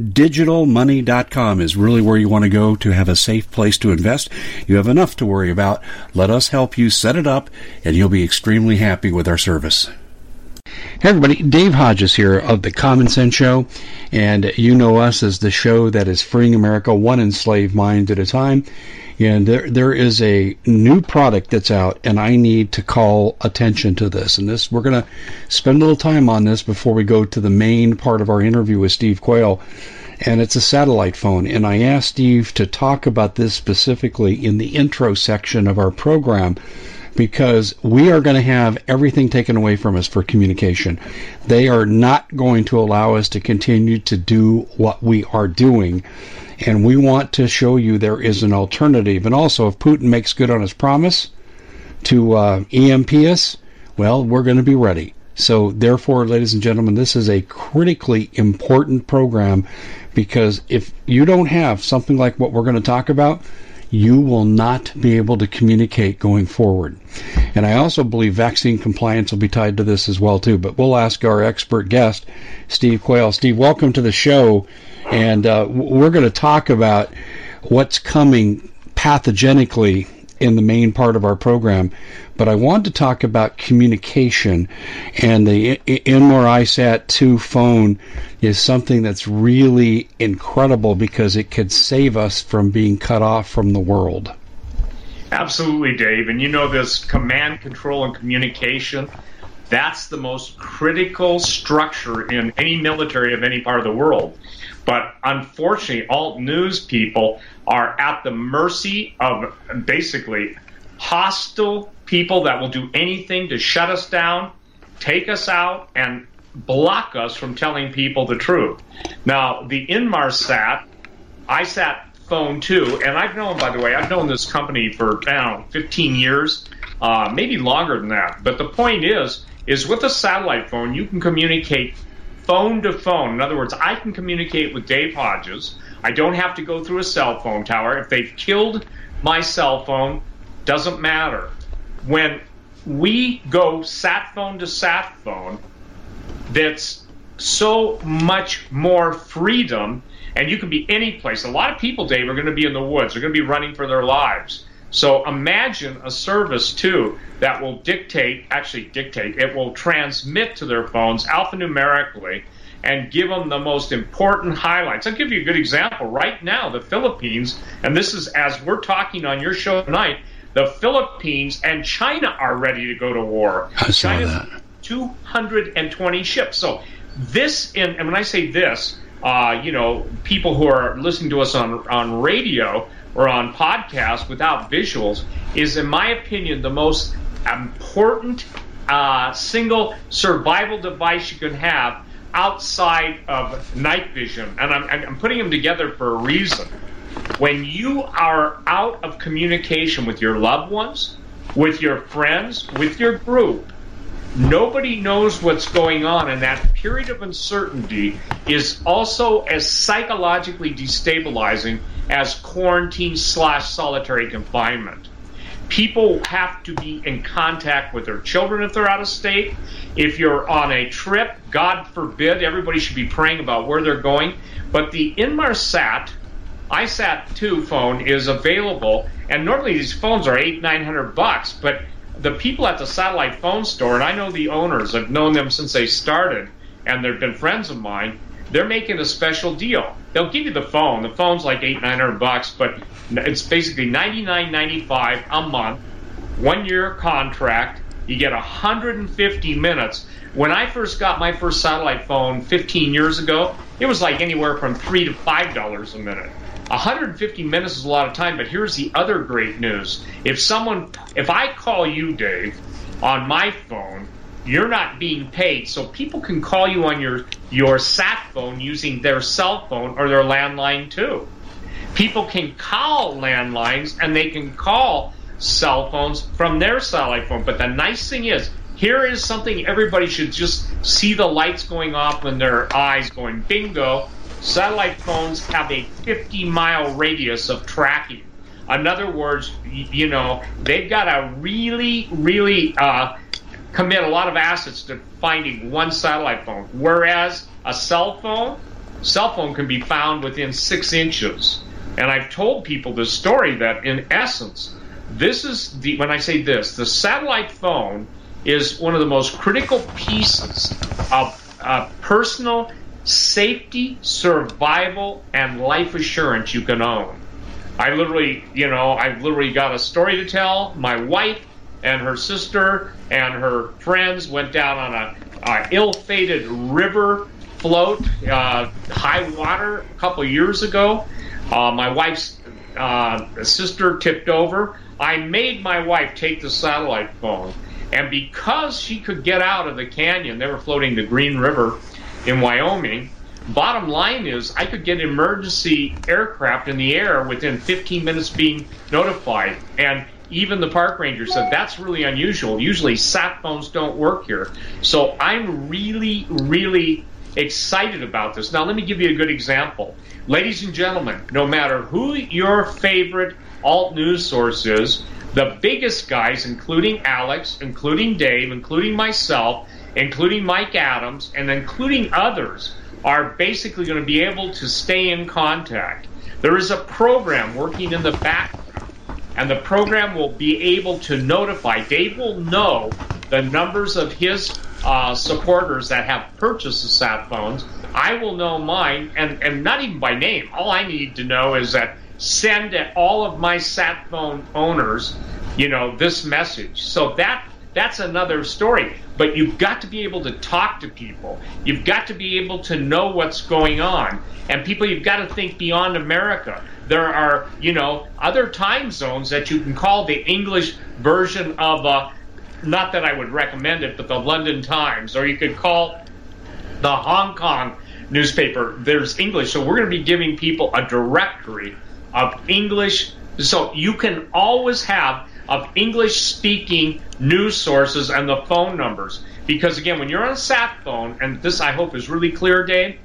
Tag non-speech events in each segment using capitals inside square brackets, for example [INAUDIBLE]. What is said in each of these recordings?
MyDigitalMoney.com is really where you want to go to have a safe place to invest. You have enough to worry about. Let us help you set it up, and you'll be extremely happy with our service. Hey everybody, Dave Hodges here of the Common Sense Show, and you know us as the show that is freeing America one enslaved mind at a time. And there, there is a new product that's out, and I need to call attention to this. And this, we're going to spend a little time on this before we go to the main part of our interview with Steve Quayle. And it's a satellite phone. And I asked Steve to talk about this specifically in the intro section of our program because we are going to have everything taken away from us for communication. They are not going to allow us to continue to do what we are doing and we want to show you there is an alternative. And also, if Putin makes good on his promise to uh, EMP us, well, we're going to be ready. So, therefore, ladies and gentlemen, this is a critically important program because if you don't have something like what we're going to talk about, you will not be able to communicate going forward. And I also believe vaccine compliance will be tied to this as well too. But we'll ask our expert guest, Steve Quayle. Steve, welcome to the show. And uh, we're going to talk about what's coming pathogenically in the main part of our program. But I want to talk about communication, and the Inmar iSat 2 phone is something that's really incredible because it could save us from being cut off from the world. Absolutely, Dave. And you know, this command, control, and communication that's the most critical structure in any military of any part of the world. But unfortunately, alt news people are at the mercy of basically hostile people that will do anything to shut us down, take us out, and block us from telling people the truth. Now, the Inmarsat, ISAT phone too, and I've known, by the way, I've known this company for, I don't know, 15 years, uh, maybe longer than that. But the point is, is with a satellite phone, you can communicate phone to phone. In other words, I can communicate with Dave Hodges. I don't have to go through a cell phone tower. If they've killed my cell phone, doesn't matter. When we go sat phone to sat phone, that's so much more freedom, and you can be any place. A lot of people, Dave, are going to be in the woods. They're going to be running for their lives. So imagine a service too that will dictate, actually dictate, it will transmit to their phones alphanumerically and give them the most important highlights. I'll give you a good example. Right now, the Philippines, and this is as we're talking on your show tonight, the Philippines and China are ready to go to war. I saw China's that. 220 ships. So this, in, and when I say this, uh, you know, people who are listening to us on on radio or on podcasts without visuals is, in my opinion, the most important uh, single survival device you can have outside of night vision. And I'm, I'm putting them together for a reason. When you are out of communication with your loved ones, with your friends, with your group, nobody knows what's going on, and that period of uncertainty is also as psychologically destabilizing as quarantine slash solitary confinement. People have to be in contact with their children if they're out of state. If you're on a trip, God forbid, everybody should be praying about where they're going. But the Inmarsat iSat 2 phone is available, and normally these phones are eight, nine hundred bucks, but the people at the satellite phone store, and I know the owners, I've known them since they started, and they've been friends of mine. They're making a special deal. They'll give you the phone. The phone's like eight, nine hundred bucks, but it's basically ninety nine ninety five a month, one year contract. You get 150 minutes. When I first got my first satellite phone 15 years ago, it was like anywhere from three to five dollars a minute. 150 minutes is a lot of time, but here's the other great news. If someone, if I call you, Dave, on my phone, you're not being paid, so people can call you on your your sat phone using their cell phone or their landline too. People can call landlines and they can call cell phones from their satellite phone. But the nice thing is, here is something everybody should just see the lights going off in their eyes going bingo Satellite phones have a 50 mile radius of tracking. In other words, you know, they've got to really, really uh, commit a lot of assets to finding one satellite phone. Whereas a cell phone, cell phone can be found within six inches. And I've told people this story that in essence, this is the, when I say this, the satellite phone is one of the most critical pieces of uh, personal safety, survival, and life assurance you can own. I literally, you know, I've literally got a story to tell. My wife and her sister and her friends went down on a, a ill-fated river float, uh, high water, a couple years ago. Uh, my wife's uh, sister tipped over. I made my wife take the satellite phone, and because she could get out of the canyon, they were floating the Green River in Wyoming. Bottom line is, I could get emergency aircraft in the air within 15 minutes being notified. And even the park ranger said that's really unusual. Usually, sat phones don't work here. So I'm really, really excited about this. Now, let me give you a good example. Ladies and gentlemen, no matter who your favorite alt news source is, the biggest guys, including Alex, including Dave, including myself, including Mike Adams, and including others, are basically going to be able to stay in contact. There is a program working in the background, and the program will be able to notify. Dave will know the numbers of his uh, supporters that have purchased the sat phones. I will know mine, and, and not even by name. All I need to know is that send all of my sat phone owners, you know, this message. So that that's another story. But you've got to be able to talk to people. You've got to be able to know what's going on. And people, you've got to think beyond America. There are, you know, other time zones that you can call the English version of, uh, not that I would recommend it, but the London Times, or you could call the Hong Kong newspaper. There's English. So we're going to be giving people a directory of English. So you can always have of English speaking news sources and the phone numbers. Because again, when you're on a sat phone, and this I hope is really clear, Dave,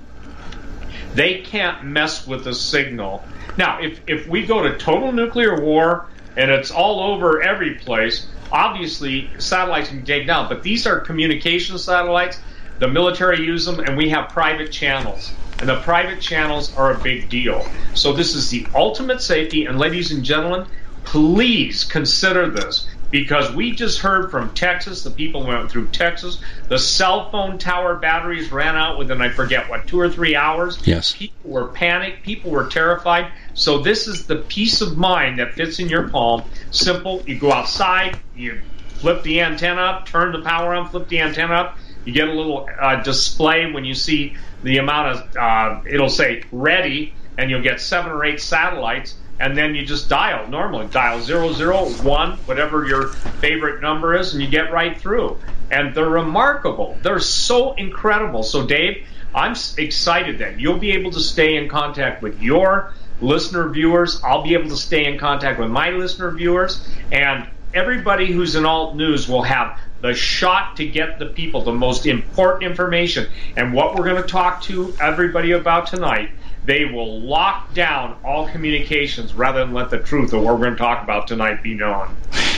they can't mess with the signal. Now, if, if we go to total nuclear war and it's all over every place, obviously satellites can take down. But these are communication satellites. The military use them, and we have private channels. And the private channels are a big deal. So this is the ultimate safety. And ladies and gentlemen, please consider this because we just heard from Texas, the people went through Texas, the cell phone tower batteries ran out within, I forget what, two or three hours. Yes. People were panicked, people were terrified. So, this is the peace of mind that fits in your palm. Simple. You go outside, you flip the antenna up, turn the power on, flip the antenna up. You get a little uh, display when you see the amount of, uh, it'll say ready, and you'll get seven or eight satellites and then you just dial normally dial 001 whatever your favorite number is and you get right through. And they're remarkable. They're so incredible. So dave i'm excited that you'll be able to stay in contact with your listener viewers. I'll be able to stay in contact with my listener viewers. And everybody who's in alt news will have the shot to get the people the most important information. And what we're going to talk to everybody about tonight they will lock down all communications rather than let the truth of what we're going to talk about tonight be known.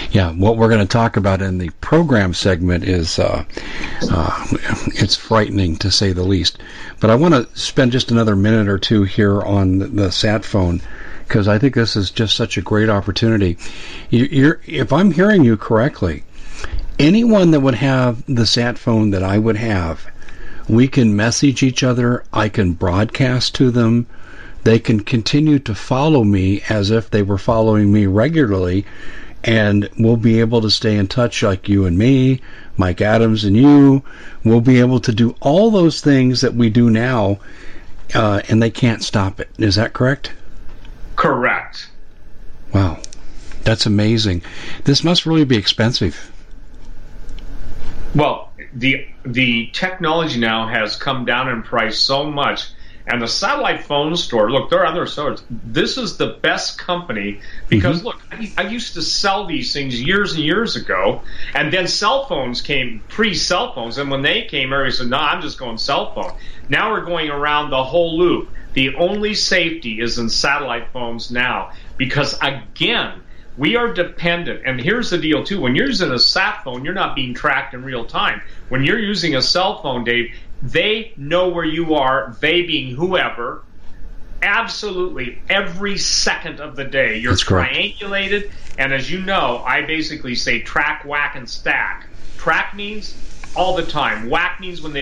Yeah, what we're going to talk about in the program segment is uh, uh, it's frightening to say the least. But I want to spend just another minute or two here on the, the sat phone because I think this is just such a great opportunity. You're, if I'm hearing you correctly, anyone that would have the sat phone that I would have we can message each other. I can broadcast to them. They can continue to follow me as if they were following me regularly. And we'll be able to stay in touch like you and me, Mike Adams and you. We'll be able to do all those things that we do now, uh, and they can't stop it. Is that correct? Correct. Wow. That's amazing. This must really be expensive. Well, the the technology now has come down in price so much and the satellite phone store look there are other stores. This is the best company because mm-hmm. look I, I, used to sell these things years and years ago and then cell phones came pre cell phones and when they came everybody said no i'm just going cell phone. Now we're going around the whole loop. The only safety is in satellite phones now because again we are dependent. And here's the deal, too. When you're using a sat phone, you're not being tracked in real time. When you're using a cell phone, Dave, they know where you are, they being whoever, absolutely every second of the day. You're That's triangulated. Correct. And as you know, I basically say track, whack, and stack. Track means all the time. Whack means when they.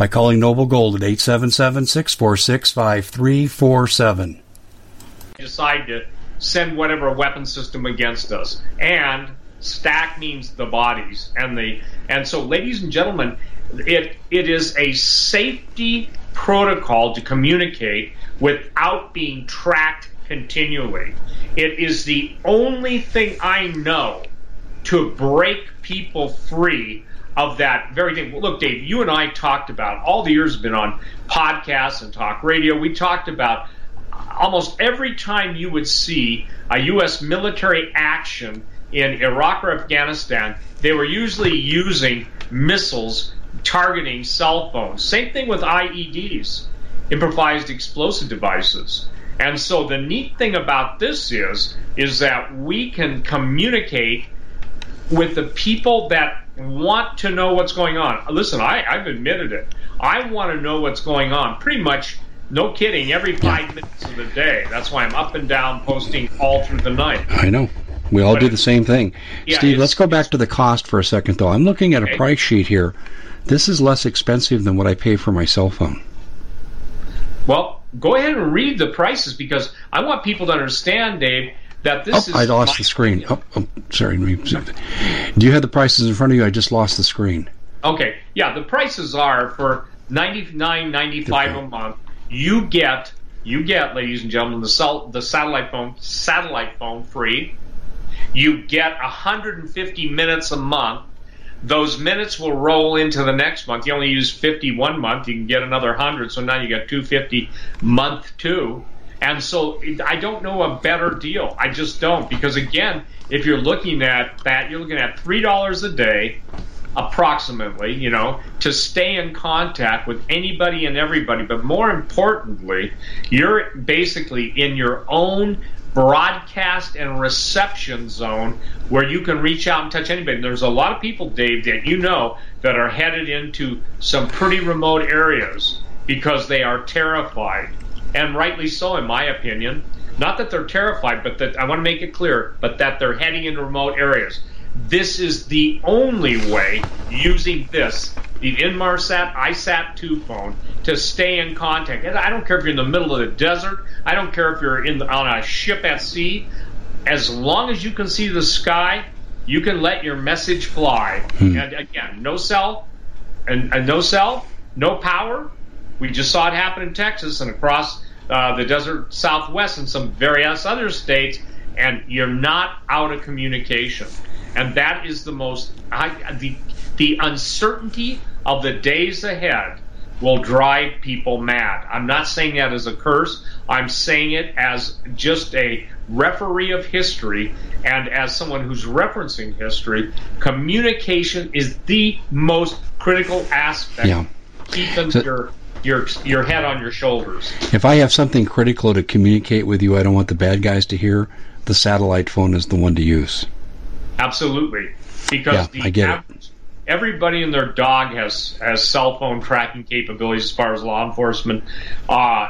by calling Noble Gold at 877 646 5347. Decide to send whatever weapon system against us. And stack means the bodies. And the and so ladies and gentlemen, it it is a safety protocol to communicate without being tracked continually. It is the only thing I know to break people free of that very thing. Look, Dave, you and I talked about all the years have been on podcasts and talk radio. We talked about almost every time you would see a U.S. military action in Iraq or Afghanistan, they were usually using missiles targeting cell phones. Same thing with IEDs, improvised explosive devices. And so the neat thing about this is is that we can communicate with the people that want to know what's going on. Listen, I, I've admitted it. I want to know what's going on pretty much, no kidding, every five minutes of the day. That's why I'm up and down posting all through the night. I know. We all but do the same thing. Yeah, Steve, let's go back to the cost for a second, though. I'm looking at okay. a price sheet here. This is less expensive than what I pay for my cell phone. Well, go ahead and read the prices because I want people to understand, Dave, that this oh, I lost the screen. Oh, oh, sorry. Do you have the prices in front of you? I just lost the screen. Okay. Yeah, the prices are for ninety nine ninety five a month. You get you get, ladies and gentlemen, the cell, the satellite phone satellite phone free. You get 150 minutes a month. Those minutes will roll into the next month. You only use 50 one month. You can get another 100. So now you got 250 month two. And so I don't know a better deal. I just don't. Because again, if you're looking at that, you're looking at $3 a day, approximately, you know, to stay in contact with anybody and everybody. But more importantly, you're basically in your own broadcast and reception zone where you can reach out and touch anybody. And There's a lot of people, Dave, that you know that are headed into some pretty remote areas because they are terrified and rightly so, in my opinion. Not that they're terrified, but that I want to make it clear, but that they're heading into remote areas. this is the only way using this, the Inmarsat ISAT 2 phone, to stay in contact. And I don't care if you're in the middle of the desert. I don't care if you're in the, on a ship at sea. As long as you can see the sky, you can let your message fly. Hmm. And again, no cell, and, and, no cell, no power. We just saw it happen in Texas and across uh, the desert southwest and some various other states, and you're not out of communication. And that is the most I, the the uncertainty of the days ahead will drive people mad. I'm not saying that as a curse. I'm saying it as just a referee of history and as someone who's referencing history. Communication is the most critical aspect. Yeah. Keeping so, your your head on your shoulders. If I have something critical to communicate with you, I don't want the bad guys to hear. The satellite phone is the one to use. Absolutely, because yeah, the I get average, it everybody and their dog has has cell phone tracking capabilities as far as law enforcement. Uh,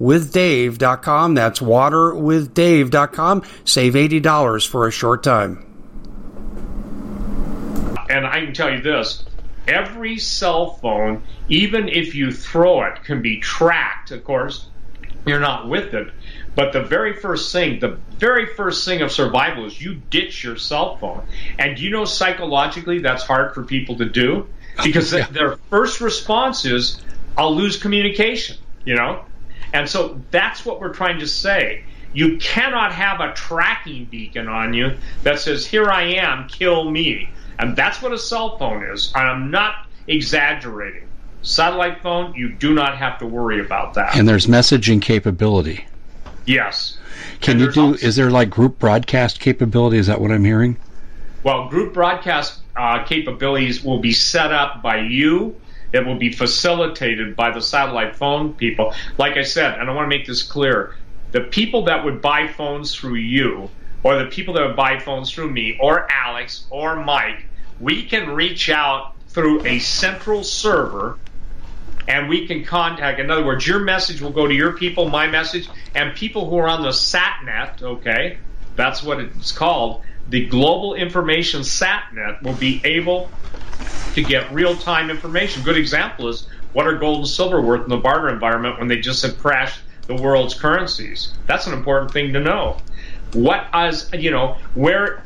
waterwithdave.com. That's waterwithdave.com. Save $80 for a short time. And I can tell you this every cell phone, even if you throw it, can be tracked. Of course, you're not with it. But the very first thing, the very first thing of survival is you ditch your cell phone. And you know psychologically that's hard for people to do because yeah. their first response is, I'll lose communication, you know? And so that's what we're trying to say. You cannot have a tracking beacon on you that says, Here I am, kill me. And that's what a cell phone is. I'm not exaggerating. Satellite phone, you do not have to worry about that. And there's messaging capability. Yes. Can and you do, also, is there like group broadcast capability? Is that what I'm hearing? Well, group broadcast uh, capabilities will be set up by you it will be facilitated by the satellite phone people. Like I said, and I want to make this clear the people that would buy phones through you, or the people that would buy phones through me, or Alex, or Mike, we can reach out through a central server and we can contact. In other words, your message will go to your people, my message, and people who are on the SatNet, okay, that's what it's called, the Global Information SatNet will be able to get real time information. Good example is what are gold and silver worth in the barter environment when they just have crashed the world's currencies? That's an important thing to know. What is you know where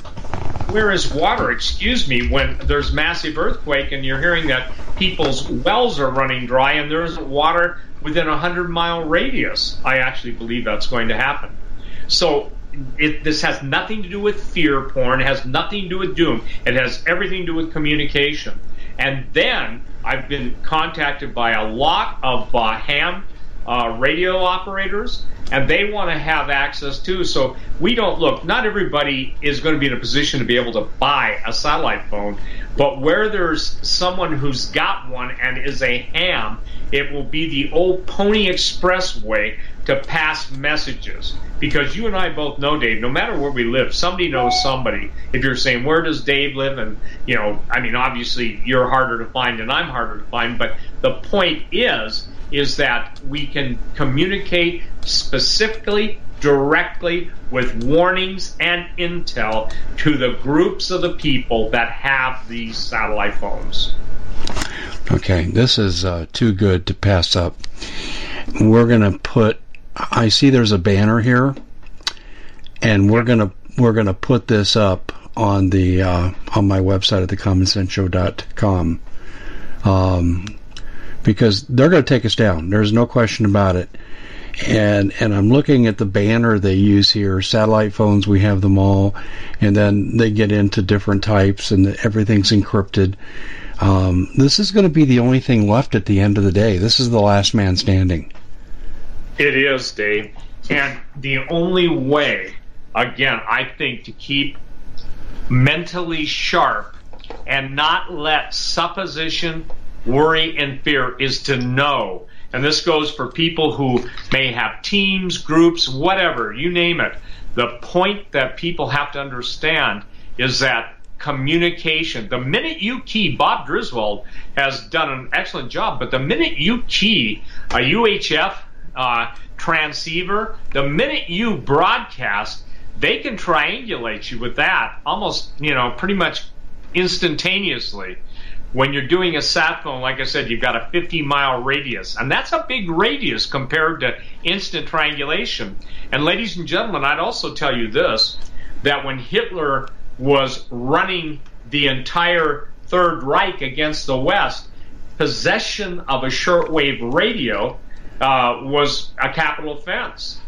where is water? Excuse me, when there's massive earthquake and you're hearing that people's wells are running dry and there isn't water within a hundred mile radius. I actually believe that's going to happen. So it, this has nothing to do with fear porn. Has nothing to do with doom. It has everything to do with communication. And then I've been contacted by a lot of uh, ham uh, radio operators, and they want to have access too. So we don't look. Not everybody is going to be in a position to be able to buy a satellite phone, but where there's someone who's got one and is a ham, it will be the old Pony Express way to pass messages. Because you and I both know, Dave, no matter where we live, somebody knows somebody. If you're saying, where does Dave live? And, you know, I mean, obviously you're harder to find and I'm harder to find, but the point is, is that we can communicate specifically, directly, with warnings and intel to the groups of the people that have these satellite phones. Okay, this is uh, too good to pass up. We're going to put. I see there's a banner here, and we're to we're to put this up on the uh, on my website at thecommonsenseshow.com. Um, because they're going to take us down. There's no question about it. And and I'm looking at the banner they use here. Satellite phones, we have them all, and then they get into different types, and everything's encrypted. Um, this is going to be the only thing left at the end of the day. This is the last man standing. It is, Dave. And the only way, again, I think, to keep mentally sharp and not let supposition worry and fear is to know. And this goes for people who may have teams, groups, whatever, you name it. The point that people have to understand is that communication, the minute you key, Bob Griswold has done an excellent job, but the minute you key a UHF uh, transceiver, the minute you broadcast, they can triangulate you with that almost, you know, pretty much instantaneously when you're doing a sat phone, like I said, you've got a 50 mile radius, and that's a big radius compared to instant triangulation. And ladies and gentlemen, I'd also tell you this that when Hitler was running the entire Third Reich against the West, possession of a shortwave radio uh, was a capital offense.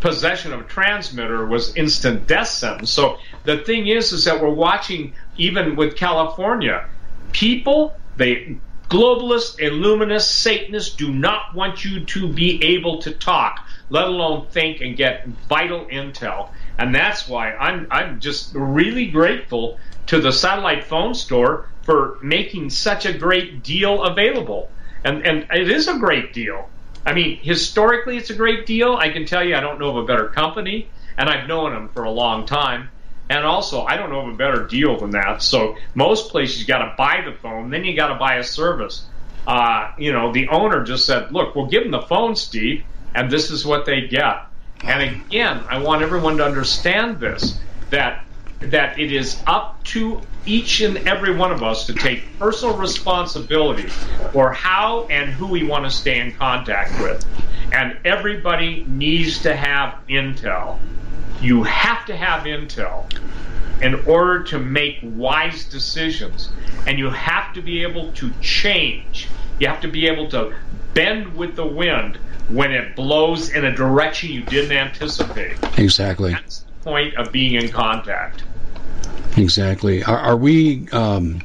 Possession of a transmitter was instant death sentence. So the thing is, is that we're watching even with California people, they globalists, illuminists, Satanists do not want you to be able to talk, let alone think and get vital intel. And that's why I'm I'm just really grateful to the satellite phone store for making such a great deal available. And and it is a great deal. I mean, historically it's a great deal. I can tell you I don't know of a better company and I've known them for a long time. And also, I don't know of a better deal than that. So most places you got to buy the phone, then you got to buy a service. Uh, you know, the owner just said, "Look, we'll give them the phone, Steve, and this is what they get." And again, I want everyone to understand this that that it is up to each and every one of us to take personal responsibility for how and who we want to stay in contact with. And everybody needs to have intel you have to have intel in order to make wise decisions. And you have to be able to change. You have to be able to bend with the wind when it blows in a direction you didn't anticipate. Exactly. That's point of being in contact. Exactly. Are, are we um,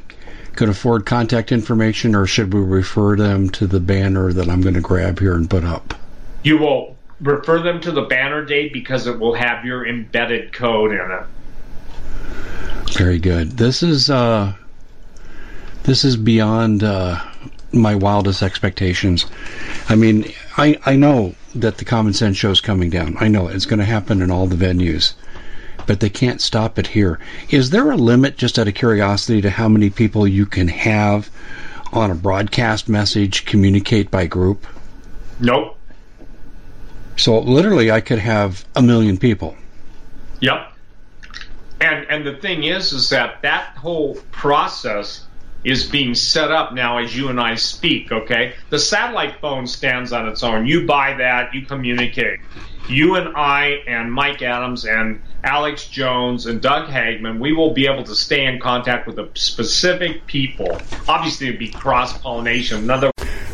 could afford contact information, or should we refer them to the banner that I'm going to grab here and put up? You will refer them to the banner date because it will have your embedded code in it. Very good. This is uh, this is beyond uh, my wildest expectations. I mean, I I know that the Common Sense show is coming down. I know it's going to happen in all the venues, but they can't stop it here. Is there a limit, just out of curiosity, to how many people you can have on a broadcast message communicate by group? Nope. So literally, I could have a million people. Yep. And and the thing is, is that that whole process is being set up now as you and I speak, okay? The satellite phone stands on its own. You buy that, you communicate. You and I and Mike Adams and Alex Jones and Doug Hagmann, we will be able to stay in contact with the specific people. Obviously, it'd be cross pollination. Another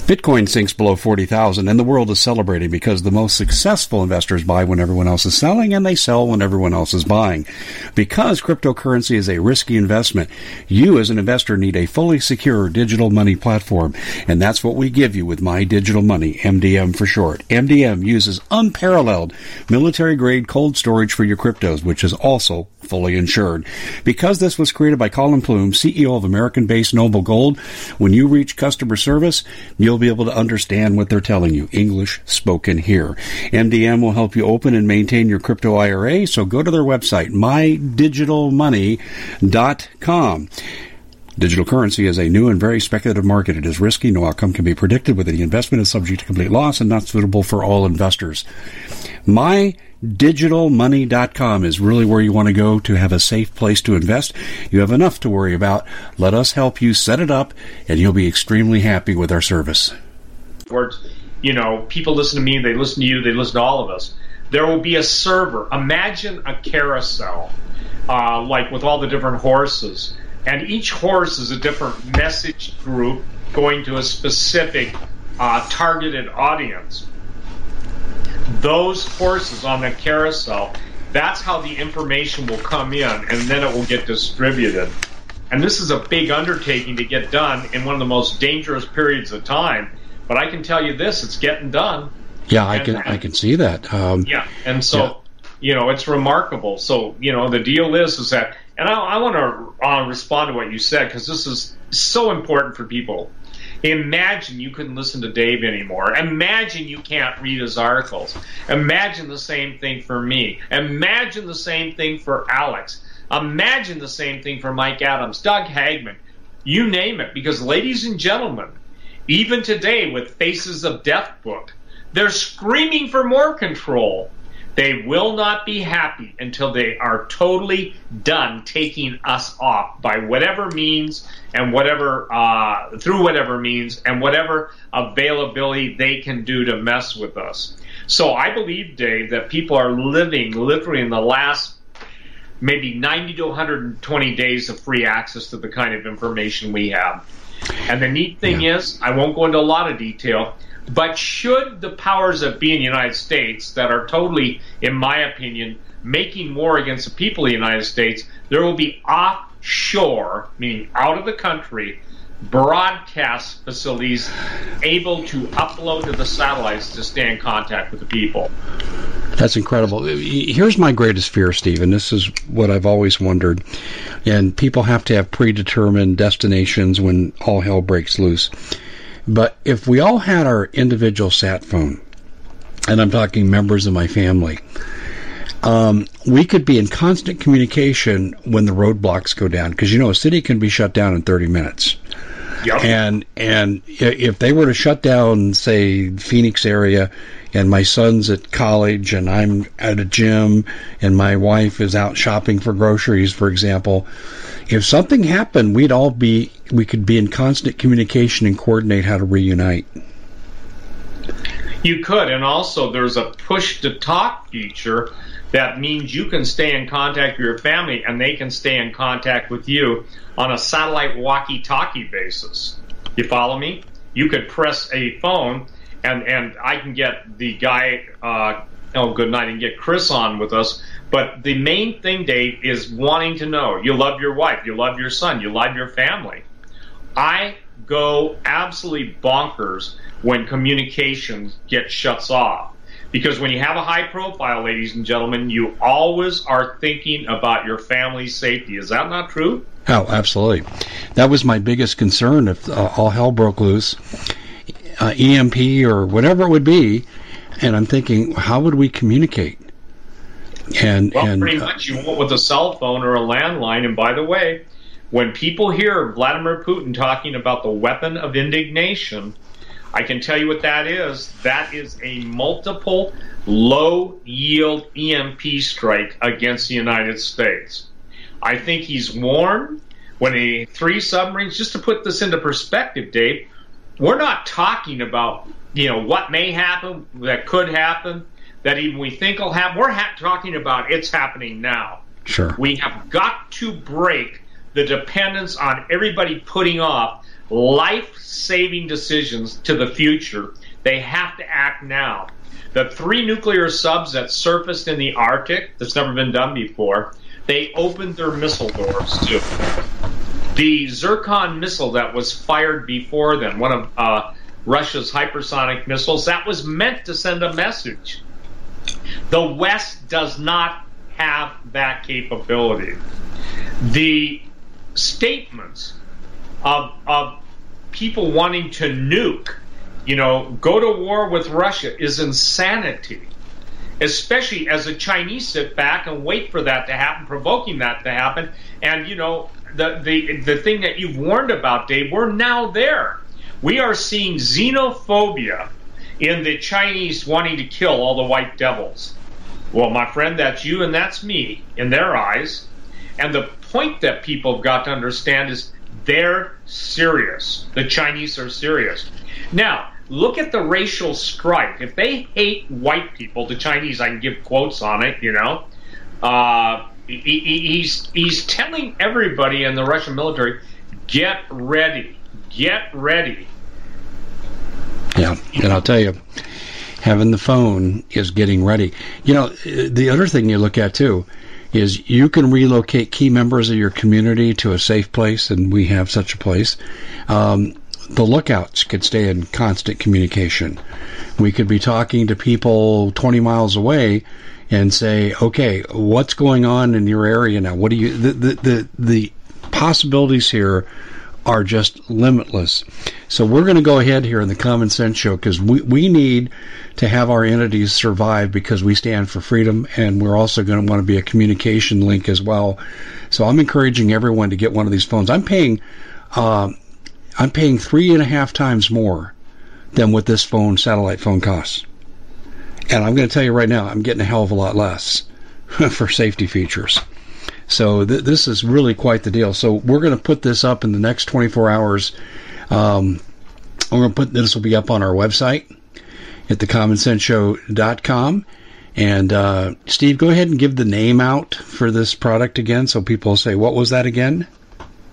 Bitcoin sinks below 40,000 and the world is celebrating because the most successful investors buy when everyone else is selling and they sell when everyone else is buying. Because cryptocurrency is a risky investment, you as an investor need a fully secure digital money platform. And that's what we give you with My Digital Money, MDM for short. MDM uses unparalleled military grade cold storage for your cryptos, which is also fully insured. Because this was created by Colin Plume, CEO of American based Noble Gold, when you reach customer service, you'll be able to understand what they're telling you. English spoken here. MDM will help you open and maintain your crypto IRA, so go to their website, mydigitalmoney.com. Digital currency is a new and very speculative market. It is risky. No outcome can be predicted. With any investment is subject to complete loss and not suitable for all investors. MyDigitalMoney.com is really where you want to go to have a safe place to invest. You have enough to worry about. Let us help you set it up, and you'll be extremely happy with our service. You know, people listen to me, they listen to you, they listen to all of us. There will be a server. Imagine a carousel, uh, like with all the different horses and each horse is a different message group going to a specific uh, targeted audience. Those horses on the carousel, that's how the information will come in, and then it will get distributed. And this is a big undertaking to get done in one of the most dangerous periods of time. But I can tell you this: it's getting done. Yeah, I and, can I can see that. Um, yeah, and so yeah. you know it's remarkable. So you know the deal is is that and I, I want to uh, respond to what you said because this is so important for people. Imagine you couldn't listen to Dave anymore. Imagine you can't read his articles. Imagine the same thing for me. Imagine the same thing for Alex. Imagine the same thing for Mike Adams, Doug Hagmann, you name it. Because, ladies and gentlemen, even today with Faces of Death book, they're screaming for more control. They will not be happy until they are totally done taking us off by whatever means and whatever uh, through whatever means and whatever availability they can do to mess with us. So I believe, Dave, that people are living literally in the last maybe 90 to 120 days of free access to the kind of information we have. And the neat thing yeah. is, I won't go into a lot of detail, but should the powers that be in the United States, that are totally, in my opinion, making war against the people of the United States, there will be offshore, meaning out of the country, broadcast facilities able to upload to the satellites to stay in contact with the people. That's incredible. Here's my greatest fear, Stephen. This is what I've always wondered. And people have to have predetermined destinations when all hell breaks loose. But if we all had our individual sat phone, and I'm talking members of my family, um, we could be in constant communication when the roadblocks go down. Because you know, a city can be shut down in 30 minutes. Yep. And and if they were to shut down, say Phoenix area, and my son's at college, and I'm at a gym, and my wife is out shopping for groceries, for example, if something happened, we'd all be we could be in constant communication and coordinate how to reunite. You could, and also there's a push to talk feature that means you can stay in contact with your family and they can stay in contact with you on a satellite walkie talkie basis. You follow me? You could press a phone and, and I can get the guy, uh, oh, good night, and get Chris on with us but the main thing, Dave, is wanting to know. You love your wife, you love your son, you love your family. I go absolutely bonkers when communication gets shuts off. Because when you have a high profile, ladies and gentlemen, you always are thinking about your family's safety. Is that not true? Oh, absolutely. That was my biggest concern if uh, all hell broke loose, uh, EMP or whatever it would be. And I'm thinking, how would we communicate? And well, and, pretty uh, much you won't with a cell phone or a landline. And by the way, when people hear Vladimir Putin talking about the weapon of indignation, I can tell you what that is. That is a multiple low yield EMP strike against the United States. I think he's warned when a three submarines, just to put this into perspective, Dave, we're not talking about you know what may happen, that could happen, that even we think will happen. We're ha- talking about it's happening now. Sure. We have got to break the dependence on everybody putting off life-saving decisions to the future. They have to act now. The three nuclear subs that surfaced in the Arctic, that's never been done before, they opened their missile doors too. The Zircon missile that was fired before them, one of uh, Russia's hypersonic missiles, that was meant to send a message. The West does not have that capability. The statements of, of people wanting to nuke, you know, go to war with Russia is insanity. Especially as the Chinese sit back and wait for that to happen, provoking that to happen. And, you know, the, the, the thing that you've warned about, Dave, we're now there. We are seeing xenophobia in the Chinese wanting to kill all the white devils. Well, my friend, that's you and that's me in their eyes. And the point that people have got to understand is they're serious. The Chinese are serious. Now, look at the racial strife. If they hate white people, the Chinese, I can give quotes on it, you know. Uh, he, he's he's telling everybody in the Russian military, get ready, get ready. Yeah, and I'll tell you, having the phone is getting ready. You know, the other thing you look at too is you can relocate key members of your community to a safe place, and we have such a place. Um, the lookouts could stay in constant communication. We could be talking to people 20 miles away and say, okay, what's going on in your area now? What do you, the, the, the, the possibilities here are just limitless. So we're going to go ahead here in the Common Sense Show because we, we need to have our entities survive because we stand for freedom and we're also going to want to be a communication link as well. So I'm encouraging everyone to get one of these phones. I'm paying, uh, I'm paying three and a half times more than what this phone, satellite phone costs. And I'm going to tell you right now, I'm getting a hell of a lot less [LAUGHS] for safety features. So th- this is really quite the deal. So we're going to put this up in the next 24 hours. Um, we're going to put this will be up on our website at thecommonsenseshow.com. And uh, Steve, go ahead and give the name out for this product again, so people say, "What was that again?"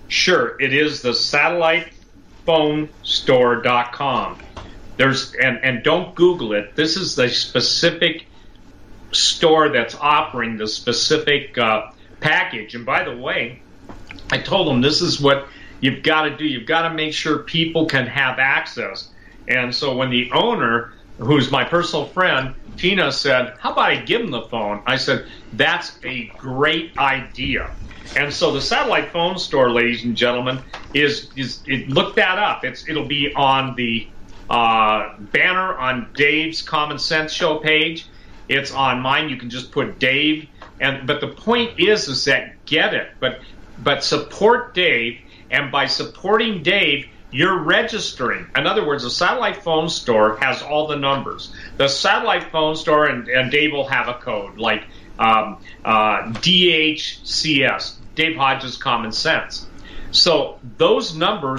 Sure, it is the satellitephonestore.com. There's and and don't Google it. This is the specific store that's offering the specific uh, package. And by the way, I told them this is what you've got to do. You've got to make sure people can have access. And so when the owner, who's my personal friend, Tina said, "How about I give him the phone?" I said, "That's a great idea." And so the satellite phone store, ladies and gentlemen, is is it, look that up. It's it'll be on the uh, banner on Dave's Common Sense Show page. It's on mine. You can just put Dave. And but the point is, is that get it, but but support Dave, and by supporting Dave, you're registering. In other words, the satellite phone store has all the numbers. The satellite phone store, and, and Dave will have a code like um, uh, DHCS, Dave Hodges Common Sense. So those numbers.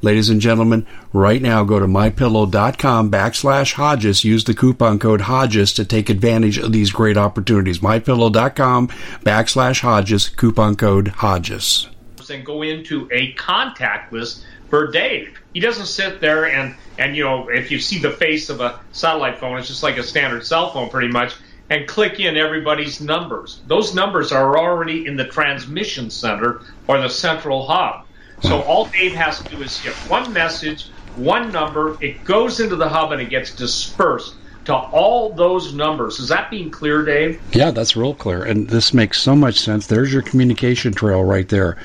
Ladies and gentlemen, right now go to mypillow.com backslash Hodges. Use the coupon code Hodges to take advantage of these great opportunities. Mypillow.com backslash Hodges, coupon code Hodges. And go into a contact list for Dave. He doesn't sit there and, and, you know, if you see the face of a satellite phone, it's just like a standard cell phone pretty much, and click in everybody's numbers. Those numbers are already in the transmission center or the central hub. So all Dave has to do is get one message, one number, it goes into the hub and it gets dispersed to all those numbers. Is that being clear, Dave? Yeah, that's real clear. And this makes so much sense. There's your communication trail right there.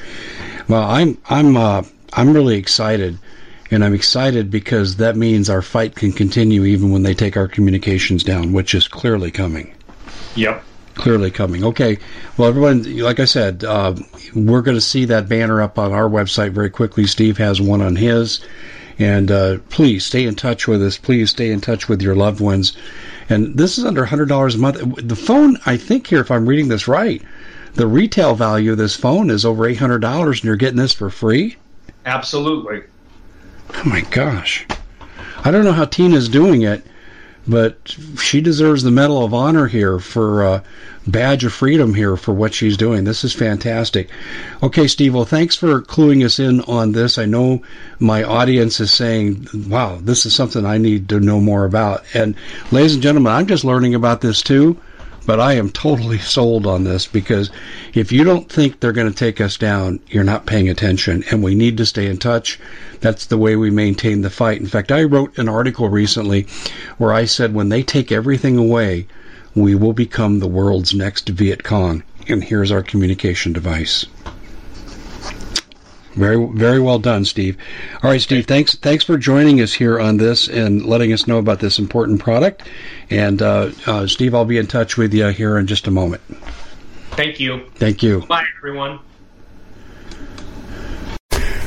Well, I'm I'm uh, I'm really excited. And I'm excited because that means our fight can continue even when they take our communications down, which is clearly coming. Yep. Clearly coming. Okay, well, everyone, like I said, uh, we're going to see that banner up on our website very quickly. Steve has one on his. And uh, please stay in touch with us. Please stay in touch with your loved ones. And this is under $100 a month. The phone, I think here, if I'm reading this right, the retail value of this phone is over $800 and you're getting this for free? Absolutely. Oh my gosh. I don't know how Tina's doing it, but she deserves the Medal of Honor here for uh, badge of freedom here for what she's doing. This is fantastic. Okay, Steve. Well, thanks for cluing us in on this. I know my audience is saying, "Wow, this is something I need to know more about." And, ladies and gentlemen, I'm just learning about this too. But I am totally sold on this because if you don't think they're going to take us down, you're not paying attention. And we need to stay in touch. That's the way we maintain the fight. In fact, I wrote an article recently where I said when they take everything away, we will become the world's next Viet Cong. And here's our communication device. Very, very well done, Steve. All right, Steve. Thanks, thanks for joining us here on this and letting us know about this important product. And uh, uh, Steve, I'll be in touch with you here in just a moment. Thank you. Thank you. Bye, everyone.